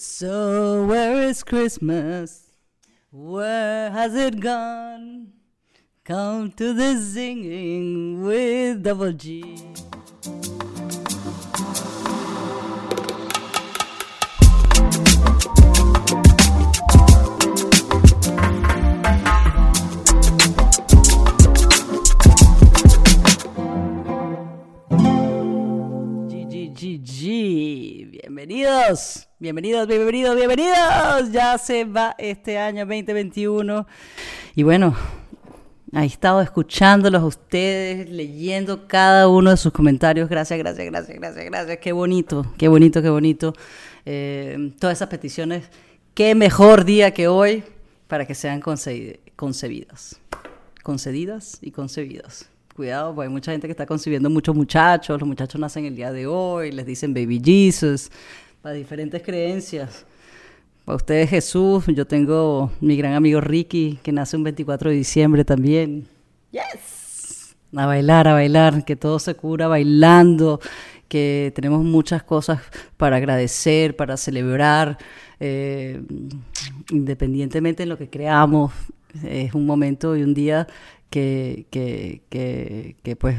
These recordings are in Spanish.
So where is Christmas? Where has it gone? Come to the singing with double G. Bienvenidos, bienvenidos, bienvenidos, bienvenidos. Ya se va este año 2021. Y bueno, he estado escuchándolos a ustedes, leyendo cada uno de sus comentarios. Gracias, gracias, gracias, gracias, gracias. Qué bonito, qué bonito, qué bonito. Eh, todas esas peticiones. Qué mejor día que hoy para que sean concebidas. Concedidas y concebidas cuidado, porque hay mucha gente que está concibiendo muchos muchachos, los muchachos nacen el día de hoy, les dicen baby Jesus, para diferentes creencias. Para ustedes Jesús, yo tengo mi gran amigo Ricky, que nace un 24 de diciembre también. Yes. A bailar, a bailar, que todo se cura bailando, que tenemos muchas cosas para agradecer, para celebrar, eh, independientemente de lo que creamos, es un momento y un día que, que, que, pues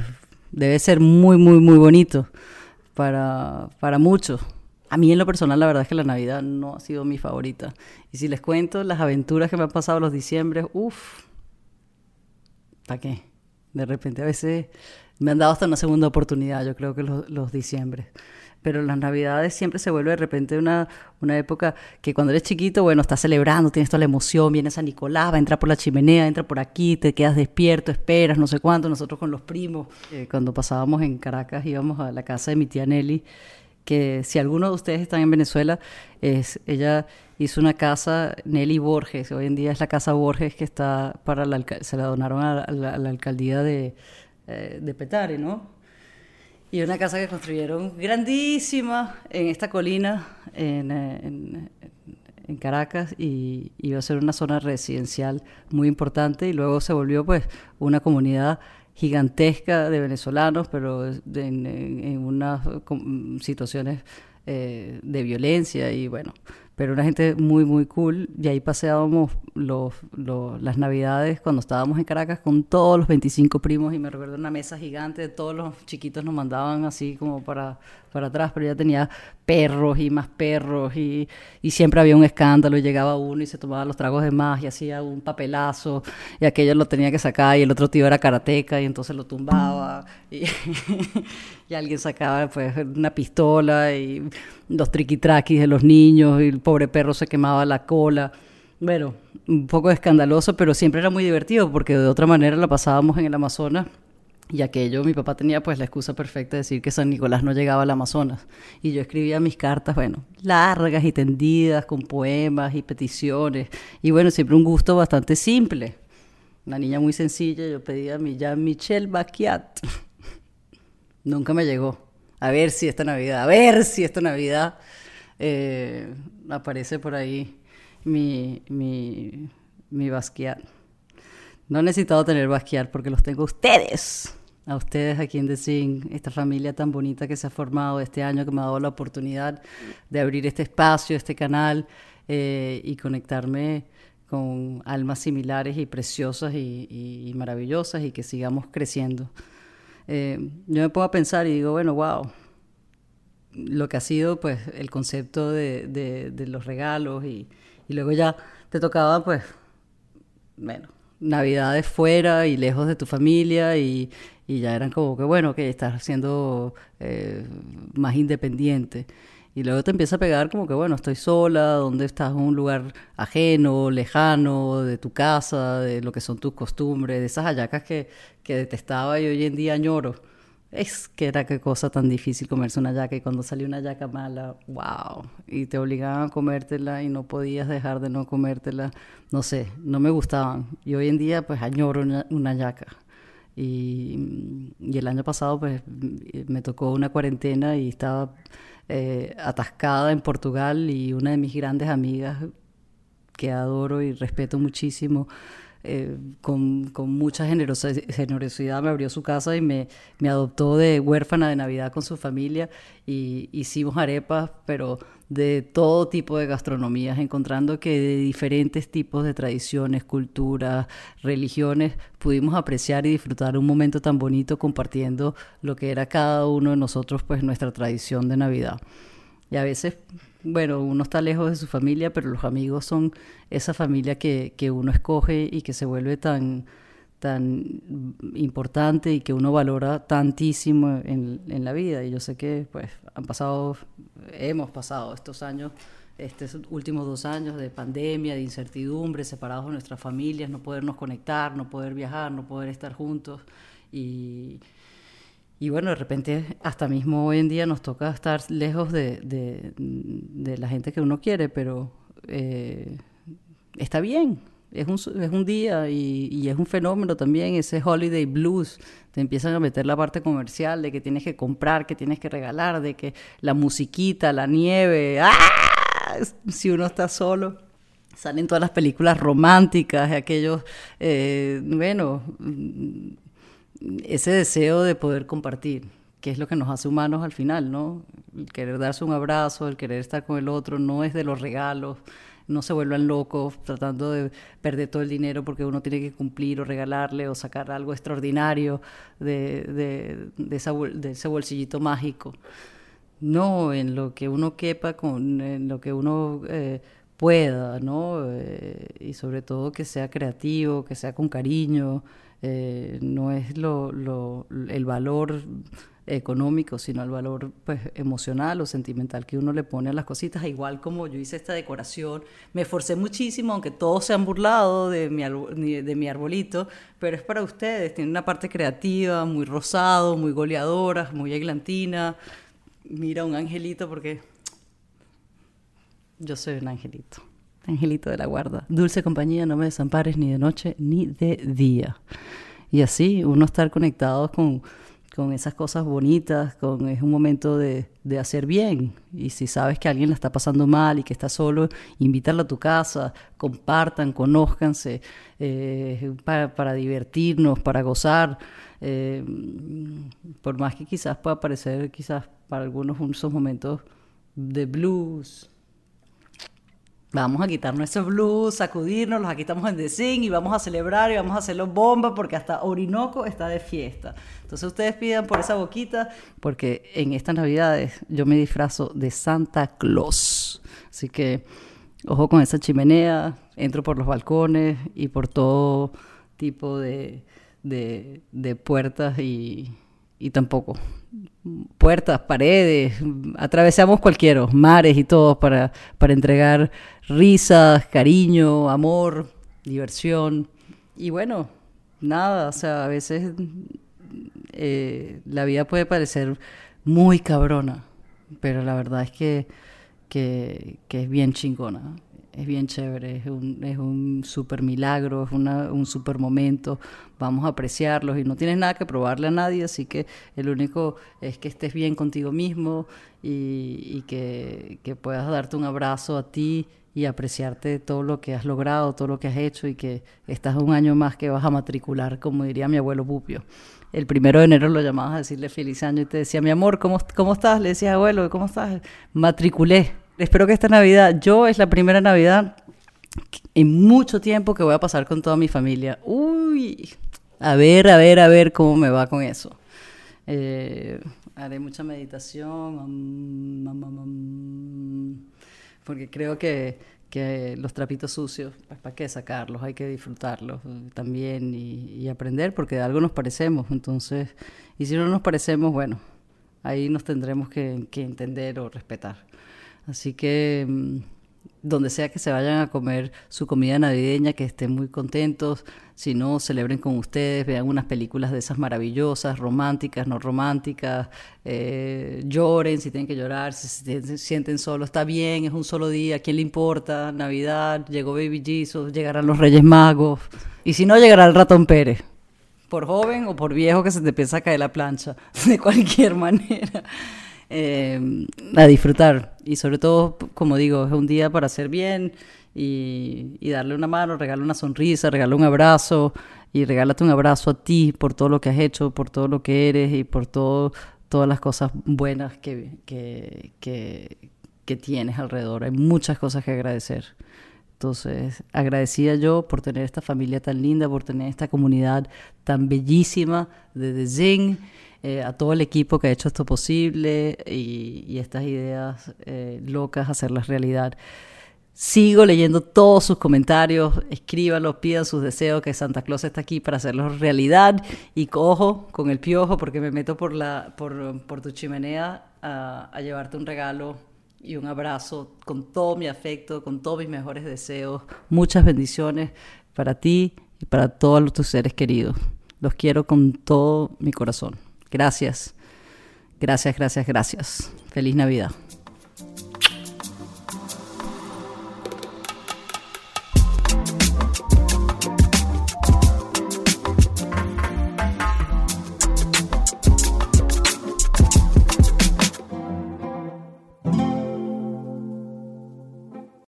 debe ser muy, muy, muy bonito para, para muchos. A mí en lo personal la verdad es que la Navidad no ha sido mi favorita. Y si les cuento las aventuras que me han pasado los diciembres, uff, ¿para qué? De repente a veces me han dado hasta una segunda oportunidad, yo creo que los, los diciembres pero las navidades siempre se vuelve de repente una, una época que cuando eres chiquito, bueno, estás celebrando, tienes toda la emoción, vienes a Nicolás, va a entrar por la chimenea, entra por aquí, te quedas despierto, esperas, no sé cuánto, nosotros con los primos, eh, cuando pasábamos en Caracas íbamos a la casa de mi tía Nelly, que si alguno de ustedes están en Venezuela, es, ella hizo una casa, Nelly Borges, hoy en día es la casa Borges que está para la, se la donaron a la, alcaldía de, eh, de Petare, ¿no? Y una casa que construyeron grandísima en esta colina, en, en, en, Caracas, y iba a ser una zona residencial muy importante, y luego se volvió pues una comunidad gigantesca de venezolanos, pero en, en unas situaciones eh, de violencia y bueno, pero una gente muy, muy cool. Y ahí paseábamos los, las navidades cuando estábamos en Caracas con todos los 25 primos y me recuerdo una mesa gigante, todos los chiquitos nos mandaban así como para, para atrás, pero ya tenía perros y más perros y, y siempre había un escándalo y llegaba uno y se tomaba los tragos de más y hacía un papelazo y aquello lo tenía que sacar y el otro tío era karateca y entonces lo tumbaba y, y alguien sacaba pues una pistola y los triquitraquis de los niños y el pobre perro se quemaba la cola. Bueno, un poco escandaloso, pero siempre era muy divertido porque de otra manera la pasábamos en el Amazonas y aquello mi papá tenía pues la excusa perfecta de decir que San Nicolás no llegaba al Amazonas. Y yo escribía mis cartas, bueno, largas y tendidas, con poemas y peticiones. Y bueno, siempre un gusto bastante simple. Una niña muy sencilla, yo pedía mi Jean-Michel Basquiat. Nunca me llegó. A ver si esta Navidad, a ver si esta Navidad eh, aparece por ahí mi, mi, mi Basquiat. No he necesitado tener Basquiat porque los tengo ustedes. A ustedes aquí en The esta familia tan bonita que se ha formado este año, que me ha dado la oportunidad de abrir este espacio, este canal eh, y conectarme con almas similares y preciosas y, maravillosas y que sigamos creciendo. Eh, yo me a pensar y digo, bueno, wow, lo que ha sido pues el concepto de, de, los regalos y, y, luego ya te tocaba pues, bueno, navidades fuera y lejos de tu familia y, y ya eran como que, bueno, que estás siendo eh, más independiente. Y luego te empieza a pegar como que, bueno, estoy sola, ¿dónde estás? En un lugar ajeno, lejano, de tu casa, de lo que son tus costumbres, de esas hallacas que, que detestaba y hoy en día añoro. Es que era qué cosa tan difícil comerse una yaca y cuando salió una yaca mala, wow, y te obligaban a comértela y no podías dejar de no comértela, no sé, no me gustaban. Y hoy en día pues añoro una, una yaca. Y, y, el año pasado pues me tocó una cuarentena y estaba eh, atascada en Portugal y una de mis grandes amigas que adoro y respeto muchísimo, eh, con, mucha generosidad me abrió su casa y me, me, adoptó de huérfana de Navidad con su familia y hicimos arepas, pero de todo tipo de gastronomías, encontrando que de diferentes tipos de tradiciones, culturas, religiones, pudimos apreciar y disfrutar un momento tan bonito compartiendo lo que era cada uno de nosotros, pues nuestra tradición de Navidad. Y a veces bueno, uno está lejos de su familia, pero los amigos son esa familia que, que uno escoge y que se vuelve tan, tan importante y que uno valora tantísimo en, en, la vida. Y yo sé que pues han pasado, hemos pasado estos años, estos últimos dos años de pandemia, de incertidumbre, separados de nuestras familias, no podernos conectar, no poder viajar, no poder estar juntos. Y, y bueno, de repente, hasta mismo hoy en día nos toca estar lejos de, de, la gente que uno quiere, pero eh, está bien. Es un, es un día y, y, es un fenómeno también, ese holiday blues. Te empiezan a meter la parte comercial de que tienes que comprar, que tienes que regalar, de que la musiquita, la nieve, ¡ah! si uno está solo. Salen todas las películas románticas, aquellos, eh, bueno, ese deseo de poder compartir, que es lo que nos hace humanos al final, ¿no? El querer darse un abrazo, el querer estar con el otro, no es de los regalos, no se vuelvan locos tratando de perder todo el dinero porque uno tiene que cumplir o regalarle o sacar algo extraordinario de, de, ese bolsillito mágico. No, en lo que uno quepa, con, en lo que uno eh, pueda, ¿no? Eh, y sobre todo que sea creativo, que sea con cariño, eh, no es lo, el valor económico, sino el valor pues, emocional o sentimental que uno le pone a las cositas. Igual como yo hice esta decoración, me esforcé muchísimo, aunque todos se han burlado de mi, de mi arbolito, pero es para ustedes. Tiene una parte creativa, muy rosado, muy goleadora, muy eglantina. Mira un angelito porque yo soy un angelito. Angelito de la guarda. Dulce compañía, no me desampares ni de noche ni de día. Y así, uno estar conectado con, con esas cosas bonitas, con, es un momento de, de, hacer bien. Y si sabes que alguien la está pasando mal y que está solo, invítarlo a tu casa, compartan, conózcanse, eh, para, para, divertirnos, para gozar. Eh, por más que quizás pueda parecer, quizás para algunos, esos momentos de blues, Vamos a quitar nuestros blues, sacudirnos, aquí estamos en The y vamos a celebrar y vamos a hacerlo bomba porque hasta Orinoco está de fiesta. Entonces ustedes pidan por esa boquita porque en estas navidades yo me disfrazo de Santa Claus. Así que ojo con esa chimenea, entro por los balcones y por todo tipo de, de puertas y, y tampoco puertas, paredes, atravesamos cualquiera, mares y todo para, para entregar risas, cariño, amor, diversión. Y bueno, nada, o sea, a veces eh, la vida puede parecer muy cabrona, pero la verdad es que, que, que es bien chingona es bien chévere, es un, es un super milagro, es un super momento, vamos a apreciarlos y no tienes nada que probarle a nadie, así que el único es que estés bien contigo mismo y, que, que, puedas darte un abrazo a ti y apreciarte todo lo que has logrado, todo lo que has hecho y que estás un año más que vas a matricular, como diría mi abuelo Pupio. El primero de enero lo llamabas a decirle feliz año y te decía, mi amor, ¿cómo, cómo estás? Le decía, abuelo, ¿cómo estás? Matriculé espero que esta Navidad, yo es la primera Navidad en mucho tiempo que voy a pasar con toda mi familia. Uy, a ver, a ver, a ver cómo me va con eso. Eh, haré mucha meditación, porque creo que, que, los trapitos sucios, pues para qué sacarlos, hay que disfrutarlos también y, aprender, porque de algo nos parecemos. Entonces, y si no nos parecemos, bueno, ahí nos tendremos que entender o respetar. Así que mm, donde sea que se vayan a comer su comida navideña, que estén muy contentos, si no, celebren con ustedes, vean unas películas de esas maravillosas, románticas, no románticas, eh, lloren si tienen que llorar, si se sienten solos, está bien, es un solo día, ¿a quién le importa? Navidad, llegó Baby Jesus, llegarán los Reyes Magos, y si no, llegará el ratón Pérez, por joven o por viejo que se te empieza caer la plancha, de cualquier manera. Eh, a disfrutar. Y sobre todo, como digo, es un día para hacer bien y, y darle una mano, regalar una sonrisa, regalar un abrazo y regálate un abrazo a ti por todo lo que has hecho, por todo lo que eres y por todo, todas las cosas buenas que, que, que, que tienes alrededor. Hay muchas cosas que agradecer. Entonces, agradecida yo por tener esta familia tan linda, por tener esta comunidad tan bellísima de Zing, eh, a todo el equipo que ha hecho esto posible y, y estas ideas eh, locas, hacerlas realidad. Sigo leyendo todos sus comentarios, escríbanlos, pidan sus deseos, que Santa Claus está aquí para hacerlos realidad. Y cojo con el piojo porque me meto por, la, por, por tu chimenea a, a llevarte un regalo y un abrazo con todo mi afecto, con todos mis mejores deseos. Muchas bendiciones para ti y para todos tus seres queridos. Los quiero con todo mi corazón. Gracias. Gracias, gracias, gracias. Feliz Navidad.